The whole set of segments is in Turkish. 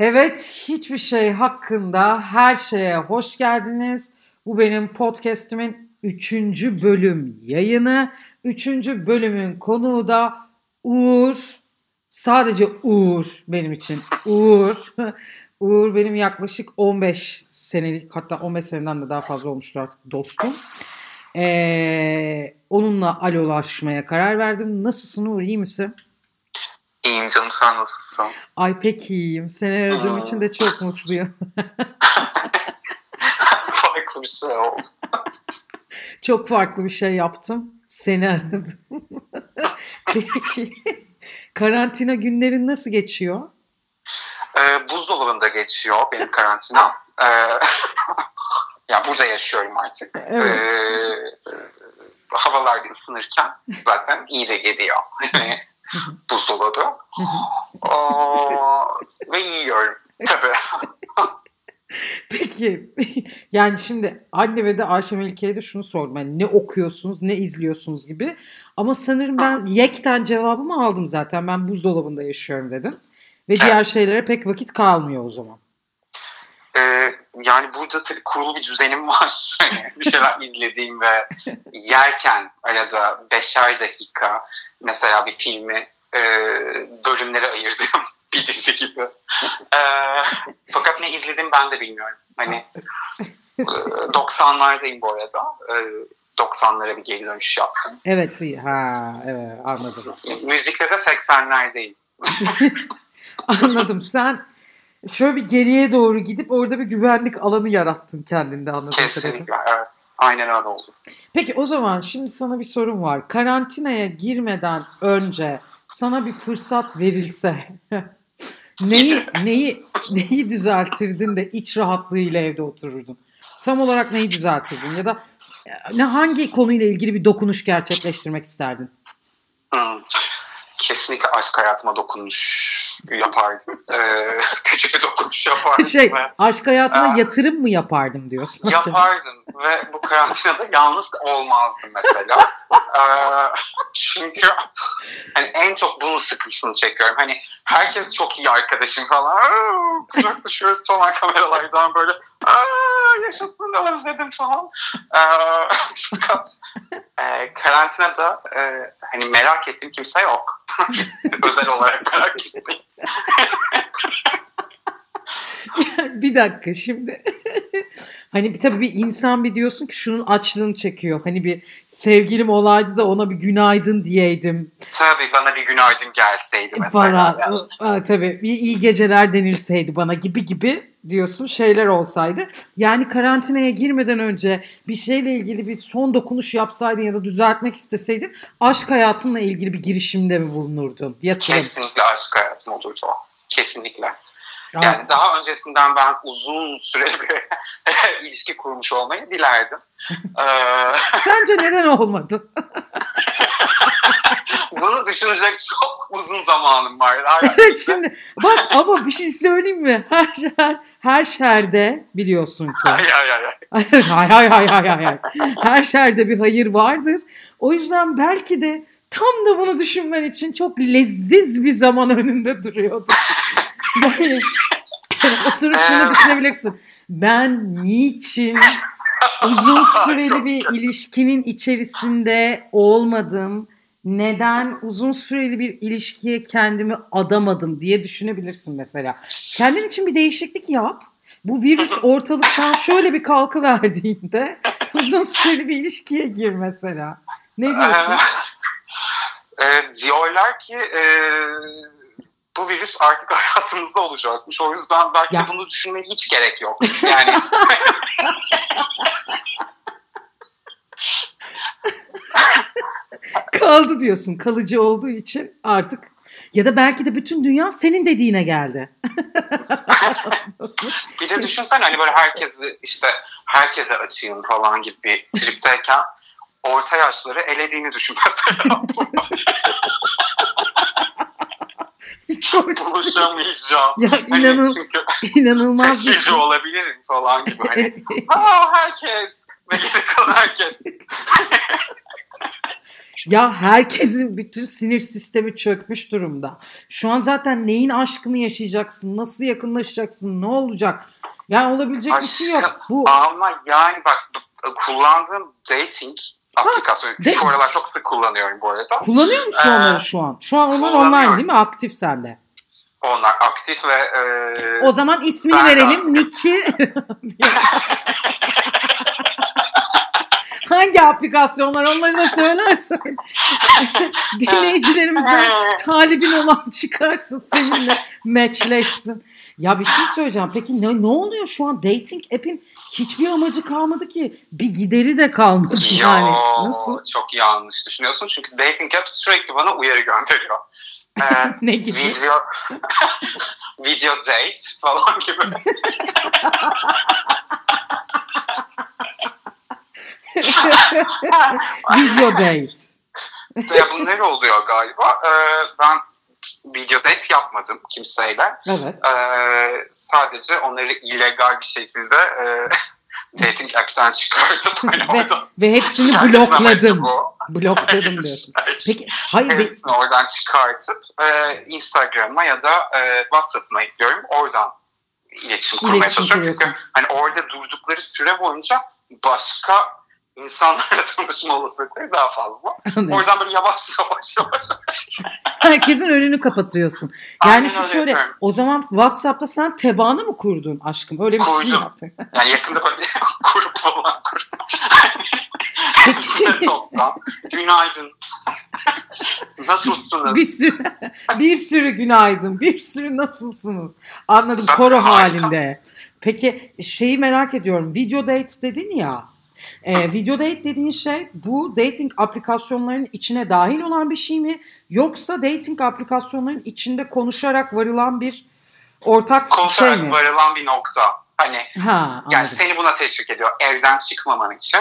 Evet, hiçbir şey hakkında her şeye hoş geldiniz. Bu benim podcast'imin 3. bölüm yayını. 3. bölümün konuğu da Uğur. Sadece Uğur benim için. Uğur. Uğur benim yaklaşık 15 senelik hatta 15 seneden de daha fazla olmuştur artık dostum. Ee, onunla alolaşmaya karar verdim. Nasılsın Uğur iyi misin? İyiyim canım sen nasılsın? Ay pek iyiyim. Seni aradığım Aa. için de çok mutluyum. Farklı bir şey oldu. çok farklı bir şey yaptım. Seni aradım. Peki karantina günlerin nasıl geçiyor? Ee, buzdolabında geçiyor benim karantina. Ee, ya burada yaşıyorum artık. Evet. Ee, havalarda ısınırken zaten iyi de geliyor. Buzdolabı. Aa, ve yiyorum. Tabii. Peki yani şimdi anne ve de Ayşe Melike'ye de şunu sordum. Yani ne okuyorsunuz, ne izliyorsunuz gibi. Ama sanırım ben yekten cevabımı aldım zaten. Ben buzdolabında yaşıyorum dedim. Ve diğer şeylere pek vakit kalmıyor o zaman. Yani burada tabii kurulu bir düzenim var. Bir şeyler izlediğim ve yerken arada beşer dakika mesela bir filmi e, bölümlere ayırdığım bir dizi gibi. E, fakat ne izledim ben de bilmiyorum. Hani e, 90'lardayım bu arada. E, 90'lara bir geri dönüş yaptım. Evet, ha, evet anladım. Müzikte de 80'lerdeyim. Anladım. Sen şöyle bir geriye doğru gidip orada bir güvenlik alanı yarattın kendinde anladığım kadarıyla. Kesinlikle evet. Aynen öyle oldu. Peki o zaman şimdi sana bir sorum var. Karantinaya girmeden önce sana bir fırsat verilse neyi neyi neyi düzeltirdin de iç rahatlığıyla evde otururdun? Tam olarak neyi düzeltirdin ya da ne hangi konuyla ilgili bir dokunuş gerçekleştirmek isterdin? Hmm. Kesinlikle aşk hayatıma dokunuş yapardım. Ee, küçük bir dokunuş yapardım. Şey, ve aşk hayatına Aa. yatırım mı yapardım diyorsun? yapardım ve bu karantinada yalnız olmazdım mesela. Ee, çünkü hani en çok bunun sıkıntısını çekiyorum. Hani herkes çok iyi arkadaşım falan. Aa, Kucaklaşıyoruz falan kameralardan böyle. Aa, yaşasın özledim falan. Ee, fakat e, karantinada e, hani merak ettiğim kimse yok. Özel olarak merak bir dakika şimdi. hani bir, tabii bir insan bir diyorsun ki şunun açlığını çekiyor. Hani bir sevgilim olaydı da ona bir günaydın diyeydim Tabii bana bir günaydın gelseydi mesela. falan. Yani. Tabii bir iyi geceler denilseydi bana gibi gibi diyorsun şeyler olsaydı. Yani karantinaya girmeden önce bir şeyle ilgili bir son dokunuş yapsaydın ya da düzeltmek isteseydin aşk hayatınla ilgili bir girişimde mi bulunurdun? Yatırım. Kesinlikle aşk hayatım olurdu o. Kesinlikle. Aa, Yani daha öncesinden ben uzun süreli bir ilişki kurmuş olmayı dilerdim. Ee, Sence neden olmadı? bunu düşünecek çok uzun zamanım var. Evet şimdi bak ama bir şey söyleyeyim mi? Her her her şerde biliyorsun ki. Ay, ay, ay, ay. hay hay hay hay hay hay. Her şerde bir hayır vardır. O yüzden belki de tam da bunu düşünmen için çok leziz bir zaman önünde duruyordu. Yani oturup şunu düşünebilirsin. Ben niçin uzun süreli bir ilişkinin içerisinde olmadım? Neden uzun süreli bir ilişkiye kendimi adamadım diye düşünebilirsin mesela. Kendin için bir değişiklik yap. Bu virüs ortalıktan şöyle bir kalkı verdiğinde uzun süreli bir ilişkiye gir mesela. Ne diyorsun? Ee, e, diyorlar ki e, bu virüs artık hayatımızda olacakmış. O yüzden belki Ya. bunu düşünmeye hiç gerek yok. Yani Kaldı diyorsun. Kalıcı olduğu için artık ya da belki de bütün dünya senin dediğine geldi. bir de düşünsen hani böyle herkesi işte herkese açayım falan gibi bir tripteyken orta yaşları elediğini düşün mesela. Çok Buluşamayacağım. ya Hani inanıl çünkü inanılmaz bir taşıyıcı olabilirim falan gibi. Hani Aa herkes ve geri kalan herkes. Ya herkesin bütün sinir sistemi çökmüş durumda. Şu an zaten neyin aşkını yaşayacaksın, nasıl yakınlaşacaksın, ne olacak? Yani olabilecek bir şey yok. Bu Ama yani bak kullandığım dating aplikasyonu de- şu aralar çok sık kullanıyorum bu arada. kullanıyor musun Ee, onları şu an? Şu an onlar online değil mi? Aktif sende. Onlar aktif ve e, O zaman ismini de verelim. Niki. Hangi aplikasyonlar onları da söylersen dinleyicilerimizden talibin olan çıkarsın seninle matchleşsin. Ya bir şey söyleyeceğim. Peki ne, ne oluyor şu an? Dating app'in hiçbir amacı kalmadı ki. Bir gideri de kalmadı Yo, yani. Nasıl? çok yanlış düşünüyorsun çünkü dating app sürekli bana uyarı gönderiyor. Ee, Ne gibi? video video date falan gibi. Video date. ya bunlar oluyor galiba. Ee, ben video date yapmadım kimseyle. Evet. Ee, sadece onları illegal bir şekilde e, dating app'ten çıkartıp hani Ve, orada ve hepsini blokladım. Blokladım diyorsun. Peki hayır Hepsini oradan çıkartıp e, Instagram'a ya da e, WhatsApp'ıma ekliyorum. Oradan iletişim kurmaya İletişim çalışıyorum. Çünkü hani orada durdukları süre boyunca başka insanlarla tanışma olasılıkları daha fazla. Anlıyorum. Oradan böyle yavaş yavaş yavaş. Herkesin önünü kapatıyorsun. Yani Aynen şu öyle şöyle yapıyorum. o zaman WhatsApp'ta sen tebaanı mı kurdun aşkım? Öyle bir şey Kurdum. yaptın. Yani yakında böyle grup falan kurdum. Hepsine toplam. Günaydın. Nasılsınız? bir sürü bir sürü günaydın, bir sürü nasılsınız? Anladım koro halinde. Peki şeyi merak ediyorum. Video date dedin ya. E, video date dediğin şey bu dating aplikasyonlarının içine dahil olan bir şey mi? Yoksa dating aplikasyonlarının içinde konuşarak varılan bir ortak şey Konuşarak mi? varılan bir nokta. Hani Ha, anladım. Yani seni buna teşvik ediyor. Evden çıkmaman için.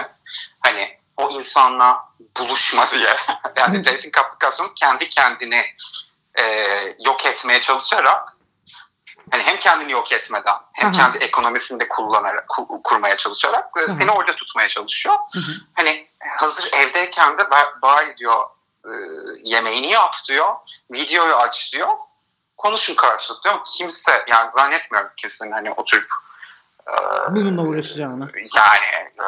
Hani o insanla buluşma diye. Yani dating aplikasyonu kendi kendini e, yok etmeye çalışarak hani hem kendini yok etmeden hem Aha. kendi ekonomisini de kullanarak ku- kurmaya çalışarak e, Aha. seni orada tutmaya çalışıyor. Hı hı. Hani hazır evdeyken de ba- bari diyor e, yemeğini yap diyor. Videoyu aç diyor. Konuşun karşılıklı diyor. Kimse yani zannetmiyorum kimsenin hani oturup e, Bununla uğraşacağını. yani e,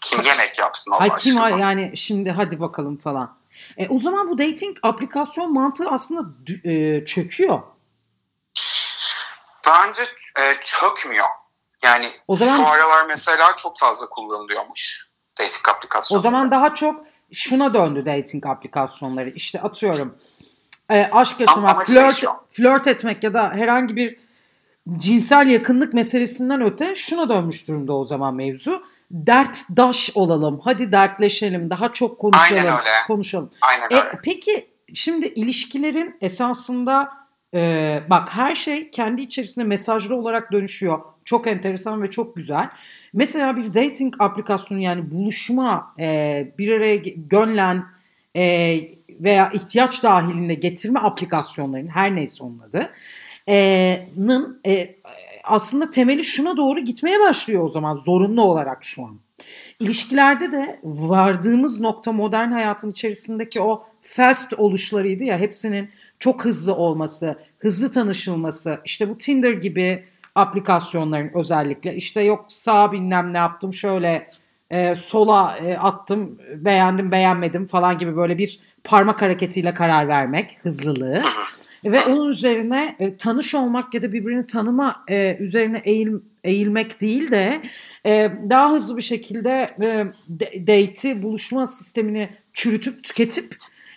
kim yemek yapsın Allah Ay kim aşkına? yani şimdi hadi bakalım falan. E, o zaman bu dating aplikasyon mantığı aslında e, çöküyor. Bence e, çökmüyor. Yani O zaman- şu aralar mesela çok fazla kullanılıyormuş dating aplikasyonu. O zaman daha çok şuna döndü dating aplikasyonları. İşte atıyorum e, aşk yaşamak, Ama şey flört, şu. flört etmek ya da herhangi bir cinsel yakınlık meselesinden öte şuna dönmüş durumda o zaman mevzu. Dertdaş olalım. Hadi dertleşelim. Daha çok konuşalım. Aynen öyle. Konuşalım. Aynen E, öyle. peki şimdi ilişkilerin esasında e, bak her şey kendi içerisinde mesajlı olarak dönüşüyor. Çok enteresan ve çok güzel. Mesela bir dating aplikasyonu yani buluşma, e, bir araya gönlen e, veya ihtiyaç dahilinde getirme aplikasyonlarının her neyse onun adı e, nın e, aslında temeli şuna doğru gitmeye başlıyor o zaman zorunlu olarak şu an. İlişkilerde de vardığımız nokta modern hayatın içerisindeki o fast oluşlarıydı ya hepsinin çok hızlı olması, hızlı tanışılması, işte bu Tinder gibi aplikasyonların özellikle işte yok sağ bilmem ne yaptım şöyle e, sola e, attım beğendim beğenmedim falan gibi böyle bir parmak hareketiyle karar vermek hızlılığı. Ve onun üzerine e, tanış olmak ya da birbirini tanıma e, üzerine eğil, eğilmek değil de e, daha hızlı bir şekilde e, date'i buluşma sistemini çürütüp tüketip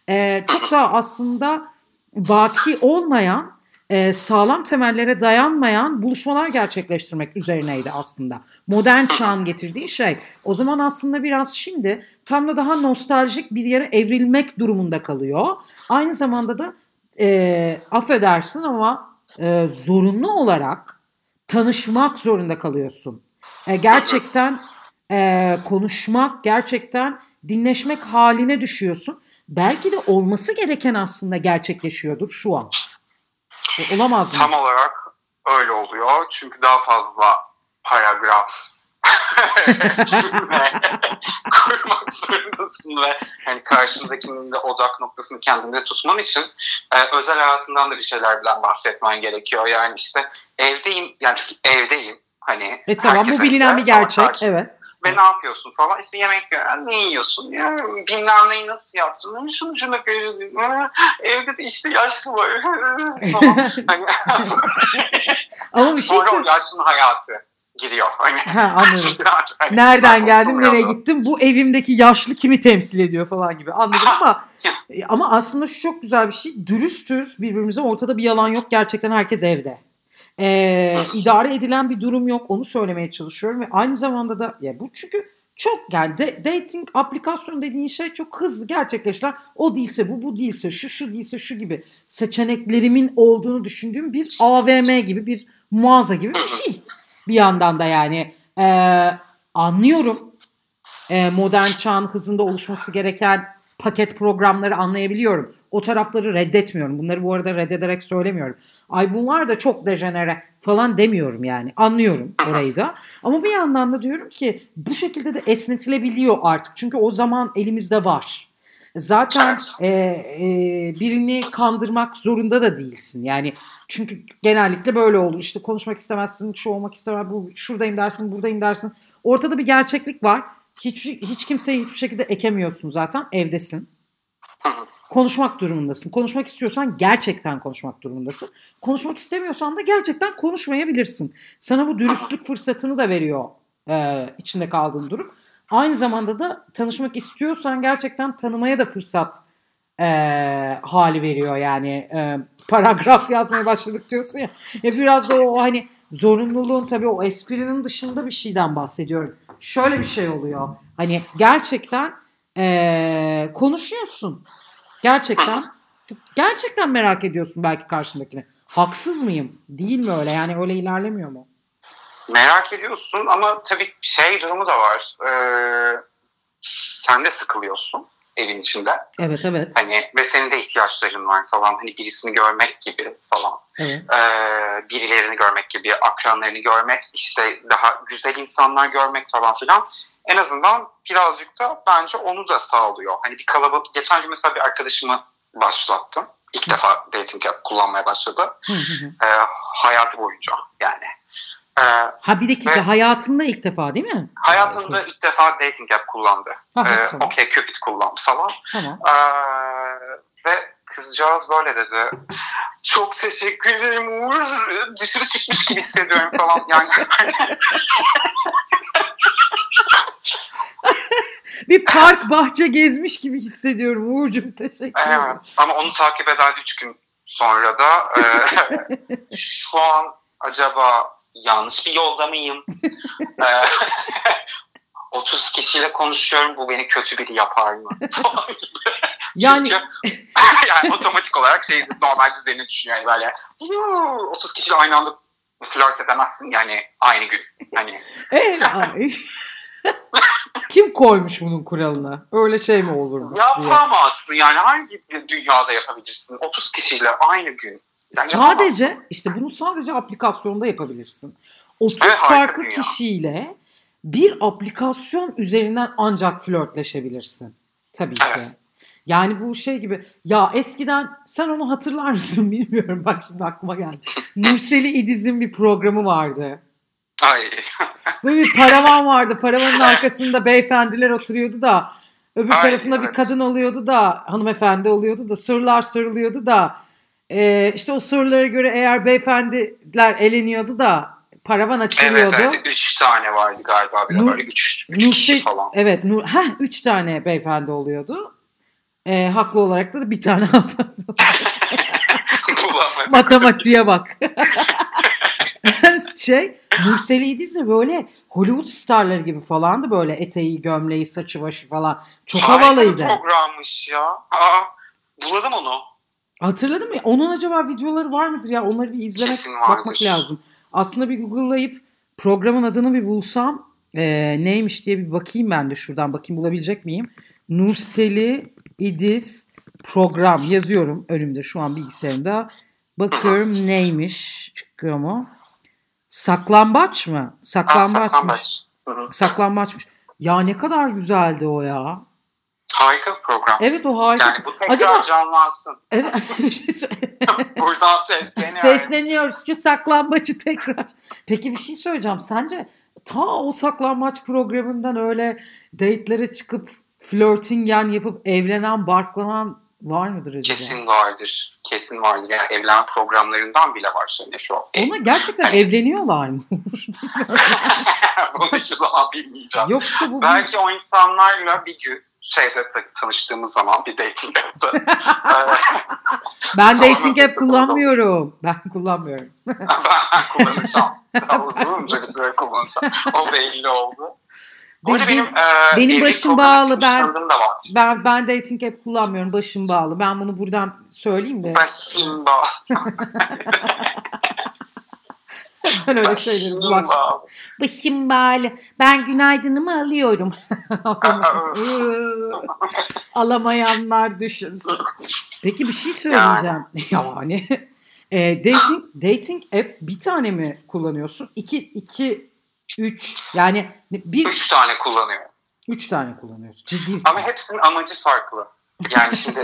e, çok da aslında baki olmayan e, sağlam temellere dayanmayan buluşmalar gerçekleştirmek üzerineydi aslında. Modern çağın getirdiği şey. O zaman aslında biraz şimdi tam da daha nostaljik bir yere evrilmek durumunda kalıyor. Aynı zamanda da e, affedersin ama e, zorunlu olarak tanışmak zorunda kalıyorsun. E, gerçekten e, konuşmak, gerçekten dinleşmek haline düşüyorsun. Belki de olması gereken aslında gerçekleşiyordur şu an. E, olamaz mı? Tam olarak öyle oluyor. Çünkü daha fazla paragraf kurmak zorundasın ve hani karşındakinin de odak noktasını kendinde tutman için e, özel hayatından da bir şeylerden bahsetmen gerekiyor. Yani işte evdeyim, yani çünkü evdeyim. Hani E tamam bu bilinen bir gerçek. Evet. Ve ne yapıyorsun falan. İşte yemek yiyorsun. Ne yiyorsun? Ya, bilmem neyi nasıl yaptın? Şunu şunu koyuyorsun. Evde de işte yaşlı var. Hani, Ama bir şey sonra o yaşlının hayatı giriyor. Hani, Ha anladım. hani, Nereden geldim, nereye gittim? Bu evimdeki yaşlı kimi temsil ediyor falan gibi. Anladım ama e, ama aslında şu çok güzel bir şey. Dürüstüz birbirimize. Ortada bir yalan yok. Gerçekten herkes evde. Ee, idare edilen bir durum yok. Onu söylemeye çalışıyorum ve aynı zamanda da ya bu çünkü çok yani de- dating aplikasyon dediğin şey çok hızlı gerçekleştiren o değilse bu bu değilse şu şu değilse şu gibi seçeneklerimin olduğunu düşündüğüm bir AVM gibi bir mağaza gibi bir şey. Bir yandan da yani ee, anlıyorum Ee, modern çağın hızında oluşması gereken paket programları anlayabiliyorum. O tarafları reddetmiyorum. Bunları bu arada reddederek söylemiyorum. Ay bunlar da çok dejenere falan demiyorum yani. Anlıyorum orayı da. Ama bir yandan da diyorum ki bu şekilde de esnetilebiliyor artık. Çünkü o zaman elimizde var. Zaten e, e, birini kandırmak zorunda da değilsin. Yani çünkü genellikle böyle olur. İşte konuşmak istemezsin, şu olmak istemez, bu şuradayım dersin, buradayım dersin. Ortada bir gerçeklik var. Hiç, hiç kimseyi hiçbir şekilde ekemiyorsun zaten. Evdesin. Konuşmak durumundasın. Konuşmak istiyorsan gerçekten konuşmak durumundasın. Konuşmak istemiyorsan da gerçekten konuşmayabilirsin. Sana bu dürüstlük fırsatını da veriyor e, içinde kaldığın durum. Aynı zamanda da tanışmak istiyorsan gerçekten tanımaya da fırsat e, hali veriyor yani. E, paragraf yazmaya başladık diyorsun ya. ya biraz da o hani zorunluluğun tabii o esprinin dışında bir şeyden bahsediyorum. Şöyle bir şey oluyor. Hani gerçekten e, konuşuyorsun. Gerçekten gerçekten merak ediyorsun belki karşındakini. Haksız mıyım? Değil mi öyle? Yani öyle ilerlemiyor mu? Merak ediyorsun ama tabii şey durumu da var. Ee, sen de sıkılıyorsun evin içinde. Evet evet. Hani ve senin de ihtiyaçların var falan. Hani birisini görmek gibi falan. evet. Ee, birilerini görmek gibi, akranlarını görmek, işte daha güzel insanlar görmek falan filan. En azından birazcık da bence onu da sağlıyor. Hani bir kalabalık, geçen gün mesela bir arkadaşımı başlattım. İlk defa dating app kullanmaya başladı. Ee, hayatı boyunca yani. Ee, Ha bir dakika Ve- hayatında ilk defa değil mi? hayatında ilk defa dating app kullandı. Ha, Ee, tamam. Okey Cupid kullandı falan. Tamam. Ee, ve kızcağız böyle dedi. Çok teşekkür ederim Uğur. Dışarı çıkmış gibi hissediyorum falan. Yani Bir park bahçe gezmiş gibi hissediyorum Uğur'cum teşekkür ederim. evet. Ama onu takip eden 3 gün sonra da e, şu an acaba yanlış bir yolda mıyım? Ee, 30 kişiyle konuşuyorum. Bu beni kötü biri yapar mı? Yani Çünkü yani otomatik olarak şey normal düzenini düşünüyor. Yani böyle "Yuu, 30 kişiyle aynı anda flört edemezsin yani aynı gün. Hani kim koymuş bunun kuralını? Öyle şey mi diye. yapamazsın yani hangi dünyada yapabilirsin 30 kişiyle aynı gün. Yani sadece yapamazsın. işte bunu sadece aplikasyonda yapabilirsin. 30 Evet, farklı kişiyle bir aplikasyon üzerinden ancak flörtleşebilirsin. Tabii ki. Evet. Yani bu şey gibi ya eskiden sen onu hatırlar mısın bilmiyorum bak şimdi aklıma geldi. Nurseli İdiz'in bir programı vardı. Ay. Böyle bir paravan vardı. Paravanın arkasında beyefendiler oturuyordu da öbür Ay, tarafında bir evet. kadın oluyordu da hanımefendi oluyordu da sorular soruluyordu da e, işte o sorulara göre eğer beyefendiler eleniyordu da paravan Evet, açılıyordu. evet. Üç tane vardı galiba bir Nur- böyle üç, üç kişi Nursel, falan. evet, Nur, heh, üç tane beyefendi oluyordu. E, haklı olarak da bir tane hanımefendi. Matematiğe bak. şey Nurseli İdiz de böyle Hollywood starları gibi falandı böyle eteği, gömleği, saçı başı falan. Çok Harika havalıydı. bir programmış ya. Aa, buladım onu. Hatırladın mı? Onun acaba videoları var mıdır ya? Onları bir izlemek, Kesin vardır. bakmak lazım. Aslında bir Google'layıp programın adını bir bulsam e, neymiş diye bir bakayım ben de şuradan bakayım bulabilecek miyim? Nurseli İdiz program yazıyorum önümde şu an bilgisayarımda. Bakıyorum neymiş çıkıyor mu? Saklambaç mı? Saklambaçmış. saklambaç. Hı hı. Saklambaçmış. Ya ne kadar güzeldi o ya. Harika bir program. Evet o harika. Yani bu tekrar Acaba- canlansın. Evet. şey Buradan sesleniyorum. Sesleniyoruz şu saklambaçı tekrar. Peki bir şey söyleyeceğim. Sence ta o saklambaç programından öyle date'lere çıkıp flirtingen yapıp evlenen, barklanan var mıdır acaba? Kesin vardır. Kesin vardır. Yani evlenme programlarından bile var Şener şu an. Ona gerçekten evleniyorlar mı? Bunu hiçbir zaman bilmeyeceğim. Yoksa bu Belki o insanlarla bir gün şeyde ta- tanıştığımız zaman bir dating app'ta. Ben dating app kullanmıyorum. Ben kullanmıyorum. ben kullanacağım. Daha uzunca bir süre kullanacağım. O belli oldu. Burada Benim- benim, e, benim başım bağlı, ben-. Ben ben dating app kullanmıyorum. Başım bağlı. Ben bunu buradan söyleyeyim de. Başım bağlı. Ben öyle şeyleri Başım bak. bağlı. Başım bağlı. Ben günaydınımı alıyorum. Alamayanlar düşünsün. Peki bir şey söyleyeceğim. Yani e, dating dating app bir tane mi kullanıyorsun? İki, iki, üç yani bir Üç tane kullanıyor. üç tane kullanıyorsun. Ciddi misin? Ama hepsinin amacı farklı. Yani şimdi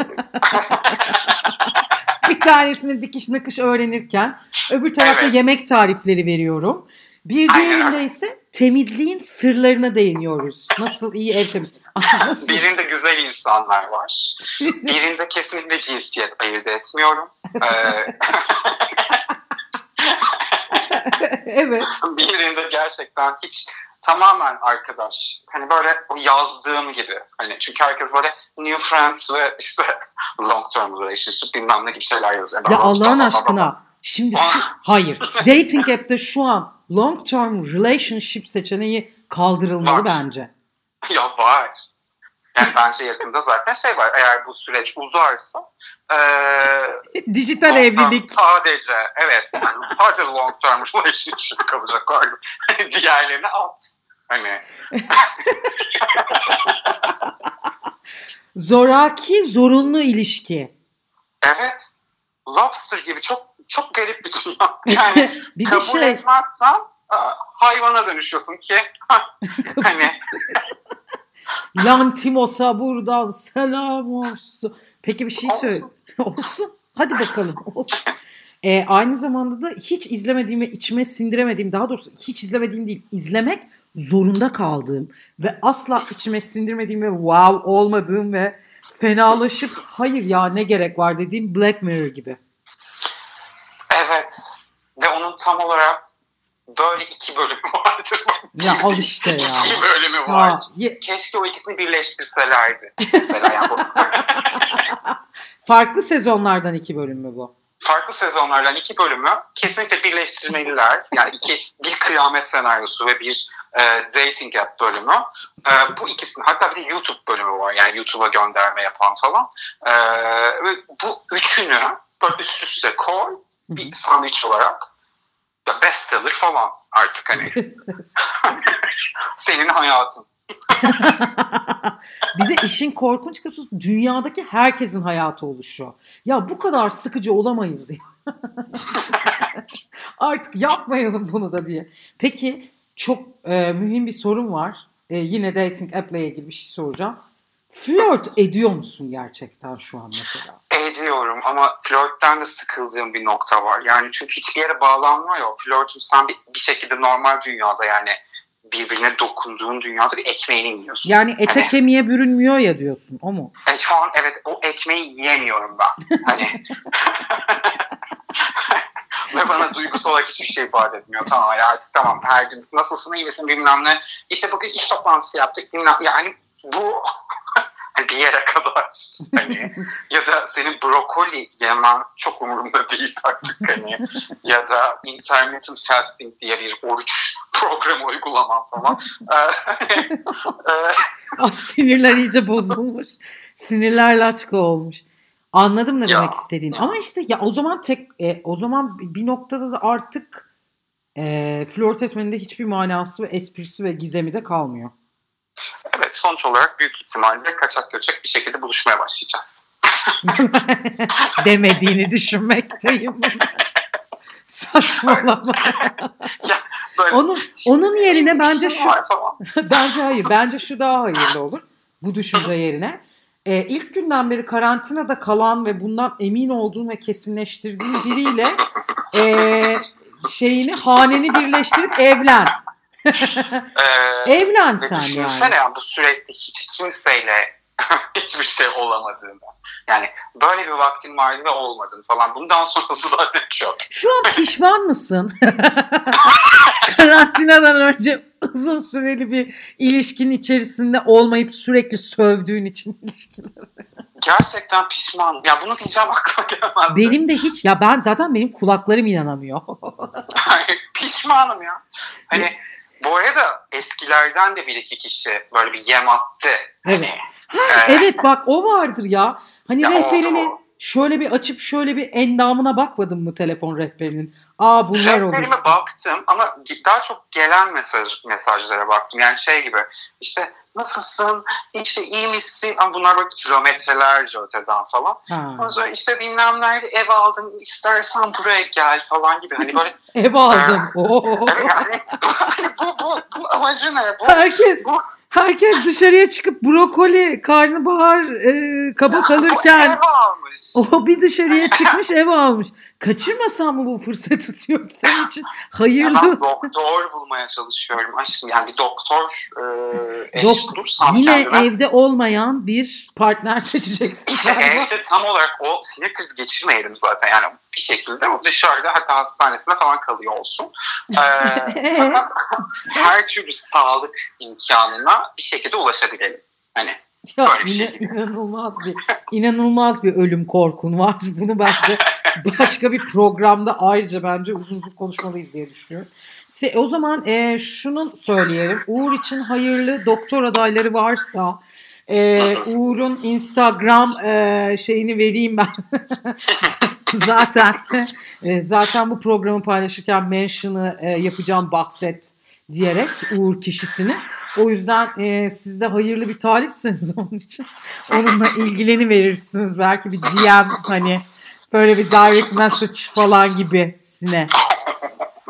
tanesini dikiş nakış öğrenirken öbür tarafta Evet. yemek tarifleri veriyorum. Bir diğerinde ise temizliğin sırlarına değiniyoruz. Nasıl iyi ev temiz. Nasıl? birinde güzel insanlar var. Birinde kesinlikle cinsiyet ayırt etmiyorum. Ee, evet. birinde gerçekten hiç tamamen arkadaş. Hani böyle o yazdığım gibi. Hani çünkü herkes böyle new friends ve işte long term relationship bilmem ne gibi şeyler yazıyor. Ya Allah'ın aşkına. Şimdi şu, hayır. Dating app'te şu an long term relationship seçeneği kaldırılmalı Var. bence. Ya var. Yani bence yakında zaten şey var. Eğer bu süreç uzarsa eee Dijital evlilik. Sadece evet yani sadece long term relationship kalacak. Hani diğerlerini at. Hani Zoraki zorunlu ilişki. evet lobster gibi çok çok garip bir dünya. Yani bir de kabul şey etmezsen e, hayvana dönüşüyorsun ki hani Lantimos'a buradan selam olsun. Peki bir şey söyle. olsun. Hadi bakalım. Olsun. Ee, aynı zamanda da hiç izlemediğim ve içime sindiremediğim daha doğrusu hiç izlemediğim değil izlemek zorunda kaldığım ve asla içime sindirmediğim ve wow olmadığım ve fenalaşıp hayır ya ne gerek var dediğim Black Mirror gibi. evet ve onun tam olarak böyle iki bölümü vardır. Ya al işte ya. İki bölümü Ya, var. ye- Keşke o ikisini birleştirselerdi. Mesela yani bu farklı sezonlardan iki bölüm mü bu? Farklı sezonlardan iki bölümü kesinlikle birleştirmeliler. Yani iki bir kıyamet senaryosu ve bir e, dating app bölümü. E, bu ikisini hatta bir de YouTube bölümü var. Yani YouTube'a gönderme yapan falan. E, ve bu üçünü böyle üst üste koy bir sandviç olarak ya bestseller falan artık hani senin hayatın. bir de işin korkunç kısmı dünyadaki herkesin hayatı oluşuyor. Ya bu kadar sıkıcı olamayız ya. Artık yapmayalım bunu da diye. Peki çok e, mühim bir sorun var. E, yine dating app ile ilgili bir şey soracağım. Flört ediyor musun gerçekten şu an mesela? Ediyorum ama flörtten de sıkıldığım bir nokta var. Yani çünkü hiçbir yere bağlanmıyor. Flörtün sen bir, bir şekilde normal dünyada yani birbirine dokunduğun dünyada bir ekmeğini yiyorsun. Yani ete Hani- kemiğe bürünmüyor ya diyorsun o mu? E, şu an evet o ekmeği yiyemiyorum ben. Hani ve bana duygusal olarak hiçbir şey ifade etmiyor. Tamam ya artık tamam her gün nasılsın iyi misin bilmem ne. İşte bugün iş toplantısı yaptık bilmem yani bu bir yere kadar hani ya da senin brokoli yemen çok umurumda değil artık hani ya da intermittent fasting diye bir oruç programı uygulaman falan. Ee, e, Ah sinirler iyice bozulmuş. Sinirler laçka olmuş. Anladım ne Ya. demek istediğini. Ama işte ya o zaman tek e, o zaman bir noktada da artık e, flört etmenin de hiçbir manası ve esprisi ve gizemi de kalmıyor. Evet sonuç olarak büyük ihtimalle kaçak göçek bir şekilde buluşmaya başlayacağız. Demediğini düşünmekteyim. Saçmalama. Böyle Onun onun yerine bence işim şu bence hayır. Bence şu daha hayırlı olur. Bu düşünce yerine. e, ilk günden beri karantinada kalan ve bundan emin olduğum ve kesinleştirdiğim biriyle e, şeyini haneni birleştirip evlen. Ee, Evlen sen düşünsene yani. ya bu sürekli hiç kimseyle hiçbir şey olamadığını. Yani böyle bir vaktin vardı ve olmadın falan. Bundan sonrası zaten çok. Şu an pişman mısın? Karantinadan önce uzun süreli bir ilişkinin içerisinde olmayıp sürekli sövdüğün için ilişkiler. Gerçekten pişman. Ya bunu diyeceğim aklıma gelmezdi. Benim de hiç ya ben zaten benim kulaklarım inanamıyor. Pişmanım ya. Hani bu arada eskilerden de bir iki kişi böyle bir yem attı. Evet. Hani, Ha, e, evet bak o vardır ya. Hani Ya rehberini oldu. şöyle bir açıp şöyle bir endamına bakmadın mı telefon rehberinin? Aa bunlar olur. Rehberime baktım ama daha çok gelen mesaj mesajlara baktım. Yani şey gibi işte nasılsın, işte iyi misin? Ama bunlar böyle kilometrelerce öteden falan. Ha. Ondan sonra işte bilmem nerede ev aldım, istersen buraya gel falan gibi. Hani böyle Ev aldım. Oo. yani bu, bu amacı ne? Bu, Herkes bu, herkes dışarıya çıkıp brokoli, karnabahar, e, kabak alırken o bir dışarıya çıkmış ev almış. Kaçırmasam mı bu fırsatı diyorum senin için. Ben Hayırlı. doktor bulmaya çalışıyorum aşkım. Yani bir doktor e, eş Dok- bulursam Yine kendime. evde olmayan bir partner seçeceksin. İşte galiba. evde tam olarak o sinir krizi geçirmeyelim zaten. Yani bir şekilde o dışarıda hatta hastanesinde falan kalıyor olsun. Ee, fakat her türlü sağlık imkanına bir şekilde ulaşabilelim. Hani Ya Böyle bir şey inanılmaz bir inanılmaz bir ölüm korkun var. Bunu bence başka bir programda ayrıca bence uzun uzun konuşmalıyız diye düşünüyorum. Se- o zaman e, şunu söyleyelim. Uğur için hayırlı doktor adayları varsa e, Uğur'un Instagram e, şeyini vereyim ben. zaten e, zaten bu programı paylaşırken mention'ı e, yapacağım bahset diyerek Uğur kişisini. O yüzden e, siz de hayırlı bir talipsiniz onun için. Onunla ilgileni verirsiniz. Belki bir DM hani böyle bir direct message falan gibisine.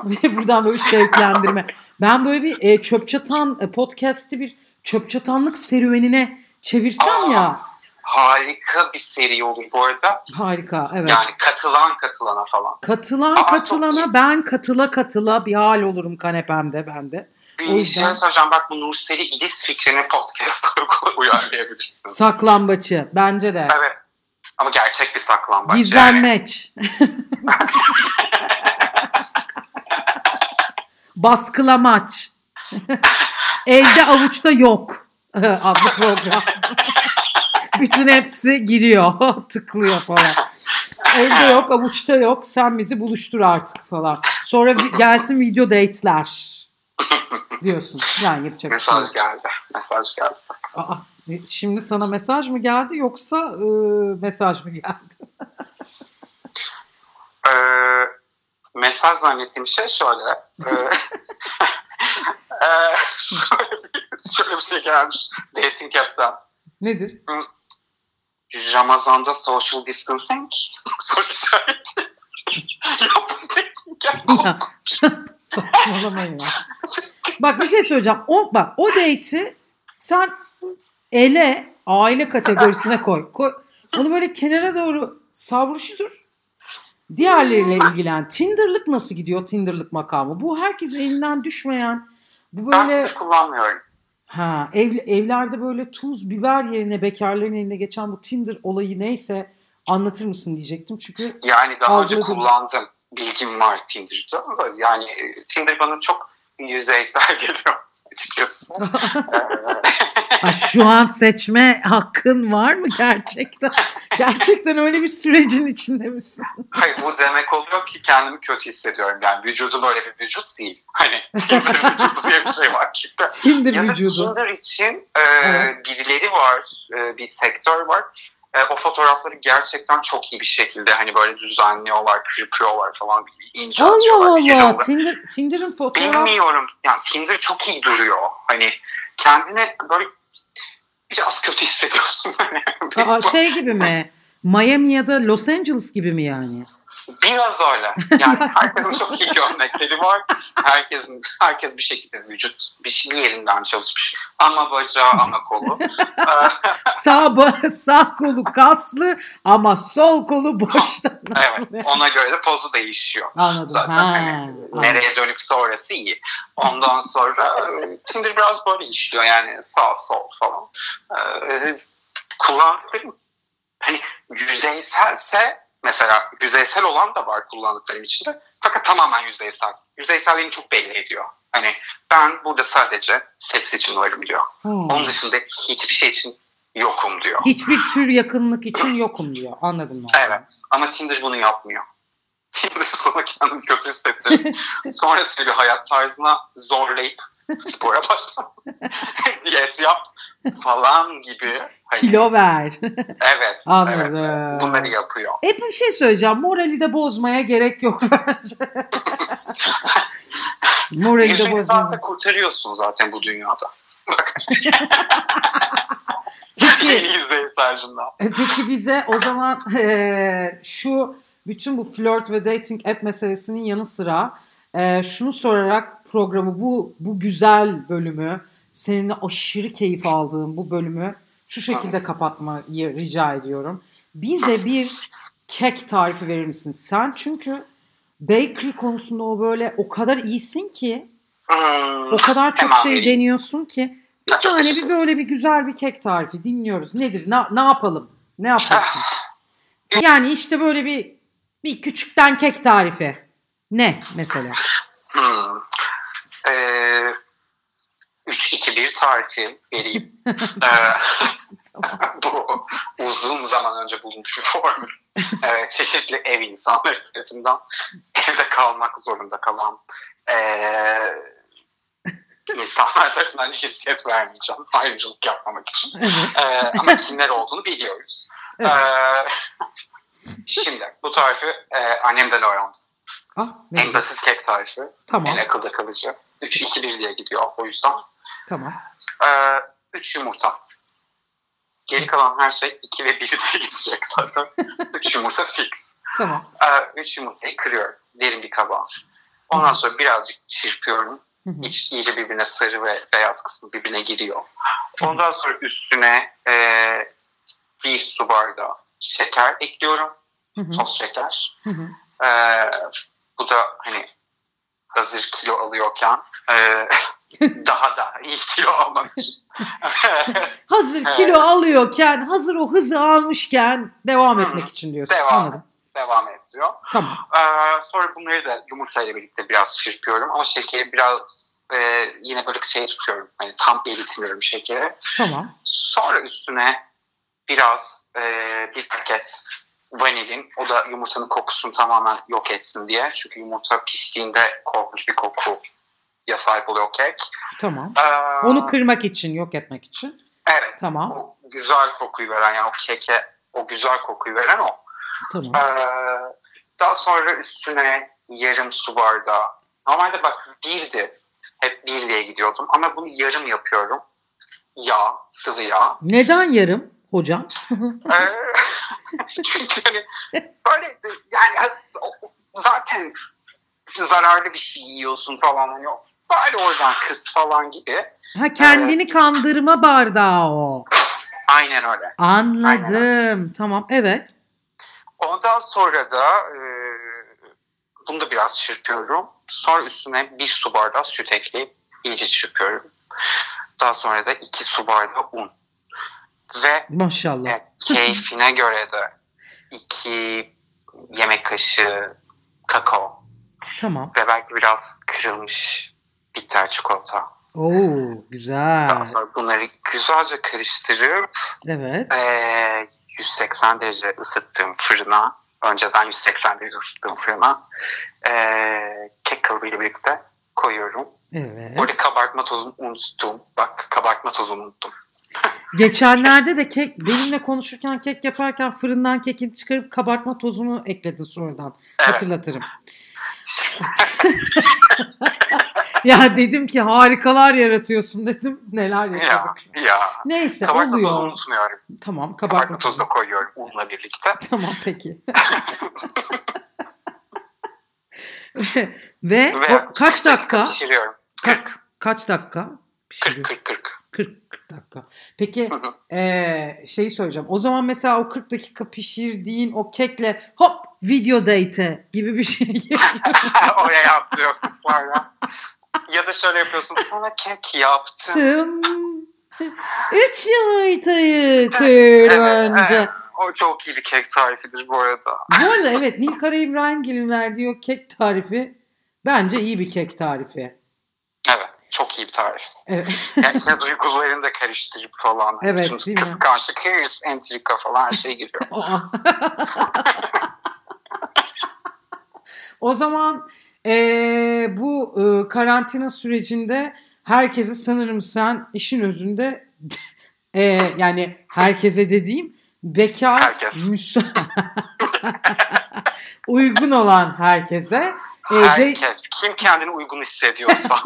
Ve buradan böyle şevklendirme. Ben böyle bir e, çöp çatan e, podcast'i bir çöp çatanlık serüvenine çevirsem ya. harika bir seri olur bu arada. Harika evet. Yani katılan katılana falan. Katılan Aa, katılana ben katıla katıla bir hal olurum kanepemde ben de. O Bir yüzden- şey söyleyeceğim bak bu Nurseli İdis fikrini podcast'a uyarlayabilirsin. Saklambaçı bence de. evet. Ama gerçek bir saklambaç. Yani Gizlenmeç. Baskılamaç. Elde avuçta yok adlı program. Bütün hepsi giriyor, tıklıyor falan. Elde yok, avuçta yok. Sen bizi buluştur artık falan. Sonra gelsin video date'ler diyorsun. Yani yapacak şey mesaj geldi. Mesaj geldi. Aa, e, şimdi sana mesaj mı geldi yoksa e, mesaj mı geldi? Ee, mesaj zannettiğim şey şöyle. Ee, ee, şöyle, bir, şöyle bir şey gelmiş dating app'ten. Nedir? Ramazan'da social distancing app. Ya saçmalamayın ya. Bak bir şey söyleyeceğim. O bak o date'i sen ele aile kategorisine koy. koy. Onu böyle kenara doğru savruştur. Diğerleriyle ilgilen. Tinder'lık nasıl gidiyor Tinder'lık makamı? Bu herkesin elinden düşmeyen bu Ben böyle sizi kullanmıyorum. ha ev, evlerde böyle tuz biber yerine bekarların eline geçen bu Tinder olayı neyse anlatır mısın diyecektim. Çünkü Yani daha önce kullandım. Bilgim var Tinder'da. da Yani e, Tinder bana çok yüzeysel geliyor açıkçası. Ha, şu an seçme hakkın var mı gerçekten? Gerçekten öyle bir sürecin içinde misin? Hayır bu demek oluyor ki kendimi kötü hissediyorum. Yani vücudum öyle bir vücut değil. Hani Tinder vücudu diye bir şey var çünkü. Tinder Ya da vücudu. Tinder için e, Evet. birileri var, e, bir sektör var. E, o fotoğrafları gerçekten çok iyi bir şekilde hani böyle düzenliyorlar, kırpıyorlar falan. ince Allah Allah. Tinder, Tinder'ın fotoğraf... Bilmiyorum. Yani Tinder çok iyi duruyor. Hani kendine böyle biraz kötü hissediyorsun. Hani Aa, şey gibi mi? Miami ya da Los Angeles gibi mi yani? Biraz öyle. Yani herkesin çok iyi gömlekleri var. Herkesin herkes bir şekilde vücut bir, şey, bir yerinden çalışmış. Ama bacağı ama kolu. sağ sağ kolu kaslı ama sol kolu boşta. Nasıl? evet. Ona göre de pozu değişiyor. Anladım. Zaten ha, hani anladım. nereye dönük sonrası iyi. Ondan sonra Tinder biraz böyle işliyor yani sağ sol falan. Ee, kullandıklarım hani yüzeyselse mesela yüzeysel olan da var kullandıklarım içinde. Fakat tamamen yüzeysel. Yüzeyselliğini çok belli ediyor. Hani ben burada sadece seks için varım diyor. Hmm. Onun dışında hiçbir şey için yokum diyor. Hiçbir tür yakınlık için yokum diyor. Anladım ben. Evet ama Tinder bunu yapmıyor. Tinder sana kendini kötü hissettirip sonra seni bir hayat tarzına zorlayıp spora başla. Diyet yap falan gibi. Hani, Kilo ver. Evet. Anladım. Evet, bunları yapıyor. Hep bir şey söyleyeceğim. Morali de bozmaya gerek yok bence. Morali de bozmaya. kurtarıyorsun zaten bu dünyada. Peki, e, peki bize o zaman e, şu bütün bu flört ve dating app meselesinin yanı sıra e, şunu sorarak programı bu bu güzel bölümü seninle aşırı keyif aldığım bu bölümü şu şekilde kapatmayı rica ediyorum. Bize bir kek tarifi verir misin? Sen çünkü bakery konusunda o böyle o kadar iyisin ki Hmm, o kadar çok şey vereyim. deniyorsun ki bir tane bir böyle bir güzel bir kek tarifi dinliyoruz. Nedir? Ne, ne yapalım? Ne yaparsın? Yani işte böyle bir bir küçükten kek tarifi. Ne mesela? Hmm. Ee, 3-2-1 tarifi vereyim. Ee, bu uzun zaman önce bulunmuş bir formül. Ee, çeşitli ev insanları tarafından evde kalmak zorunda kalan ee, insanlar tarafından cinsiyet vermeyeceğim. Ayrımcılık yapmamak için. Evet. Ee, ama kimler olduğunu biliyoruz. Evet. Ee, şimdi bu tarifi ee, annemden öğrendim. Ah, En basit kek tarifi. Tamam. En akılda kalıcı. 3-2-1 diye gidiyor o yüzden. Tamam. 3 yumurta. Geri kalan her şey 2 ve 1 diye gidecek zaten. 3 yumurta fix. Tamam. 3 yumurtayı kırıyorum. Derin bir kabağa. Ondan sonra birazcık çırpıyorum. Hı hı. İç, iyice birbirine sarı ve beyaz kısmı birbirine giriyor. Ondan sonra üstüne e, bir su bardağı şeker ekliyorum. Toz şeker. Hı hı. E, bu da hani hazır kilo alıyorken e, daha da iyi kilo almak için. Hazır Evet. kilo alıyorken, hazır o hızı almışken devam etmek için diyorsun. devam Anladım. et. Devam et diyor. Tamam. Ee, sonra bunları da yumurtayla birlikte biraz çırpıyorum ama şekeri biraz e, yine böyle şey tutuyorum. Hani tam eritmiyorum şekeri. Tamam. Sonra üstüne biraz e, bir paket vanilin. O da yumurtanın kokusunu tamamen yok etsin diye. Çünkü yumurta piştiğinde korkunç bir kokuya sahip oluyor kek. Tamam. Ee, Onu kırmak için, yok etmek için. Evet. Tamam. O güzel kokuyu veren yani o keke o güzel kokuyu veren o. Tamam. Ee, daha sonra üstüne yarım su bardağı. Normalde bak birdi. Hep bir diye gidiyordum ama bunu yarım yapıyorum. Yağ, sıvı yağ. Neden yarım hocam? Ee, çünkü hani böyle yani zaten zararlı bir şey yiyorsun falan hani o- bari oradan kıs falan gibi. Ha kendini kandırma bardağı o. Aynen öyle. Anladım. Tamam. Evet. Ondan sonra da e, bunu da biraz çırpıyorum. Sonra üstüne bir su bardağı süt ekleyip iyice çırpıyorum. Daha sonra da iki su bardağı un. Ve Maşallah. e, keyfine göre de iki yemek kaşığı kakao Tamam. ve belki biraz kırılmış bitter çikolata. Oo güzel. Daha sonra bunları güzelce karıştırıp Evet. Ee, 180 derece ısıttığım fırına, önceden 180 derece ısıttığım fırına ee, kek kalıbıyla birlikte koyuyorum. Evet. Orada kabartma tozunu unuttum. Bak kabartma tozunu unuttum. Geçenlerde de kek benimle konuşurken kek yaparken fırından kekini çıkarıp kabartma tozunu ekledin sonradan. Evet. Hatırlatırım. Ya dedim ki harikalar yaratıyorsun dedim. Neler ya, yaşadık. ya. Neyse Kabartma oluyor. unutmuyorum. Tamam Kabartma kabartma tozu da koyuyorum unla birlikte. Tamam peki. Ve Ve o kaç dakika? Pişiriyorum. Ka- kaç dakika? 40 Pişiriyor. 40 40. 40, 40 dakika. Peki Hı hı. eee şeyi söyleyeceğim. O zaman mesela o 40 dakika pişirdiğin o kekle hop video date gibi bir şey Oraya atlıyorsun sonra. Ya da şöyle yapıyorsun. Sana kek yaptım. Üç yumurtayı kır önce. evet. O çok iyi bir kek tarifidir bu arada. Bu arada evet Nilkara İbrahimgil'in verdiği o kek tarifi bence iyi bir kek tarifi. Evet. Çok iyi bir tarif. Evet. Yani içine duygularını da karıştırıp falan. Evet, Şimdi değil mi? Kıskançlık, hırs, entrika falan her şey giriyor. O zaman eee, bu eee, karantina sürecinde herkese sanırım sen işin özünde eee, yani herkese dediğim bekar Herkes. müsa- uygun olan herkese eee, de-. Kim kendini uygun hissediyorsa.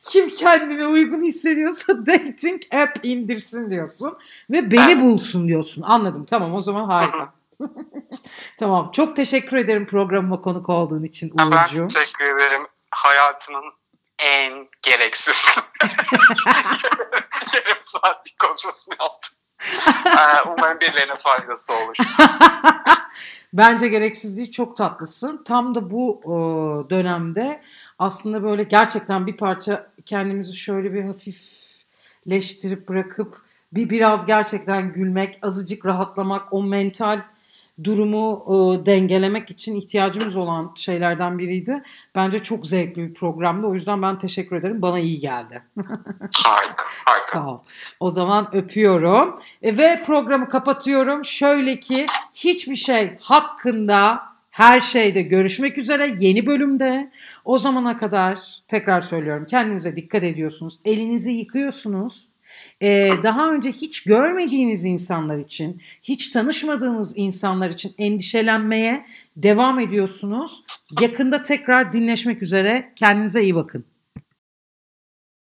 kim kendine uygun hissediyorsa dating app indirsin diyorsun ve beni bulsun diyorsun. Anladım. Tamam o zaman harika. tamam. Çok teşekkür ederim programıma konuk olduğun için ben Uğur'cuğum. teşekkür ederim. Hayatımın en gereksiz yarım saatlik konuşmasını yaptım. Ee, umarım birilerine faydası olur. Bence gereksizliği çok tatlısın. Tam da bu e, dönemde aslında böyle gerçekten bir parça kendimizi şöyle bir hafifleştirip bırakıp bir biraz gerçekten gülmek, azıcık rahatlamak, o mental durumu e, dengelemek için ihtiyacımız olan şeylerden biriydi. Bence çok zevkli bir programdı. O yüzden ben teşekkür ederim. Bana iyi geldi. Harika, harika. Sağ ol. O zaman öpüyorum. E, ve programı kapatıyorum. Şöyle ki hiçbir şey hakkında her şeyde görüşmek üzere yeni bölümde. O zamana kadar tekrar söylüyorum kendinize dikkat ediyorsunuz. Elinizi yıkıyorsunuz. E, daha önce hiç görmediğiniz insanlar için, hiç tanışmadığınız insanlar için endişelenmeye devam ediyorsunuz. Yakında tekrar dinleşmek üzere. Kendinize iyi bakın.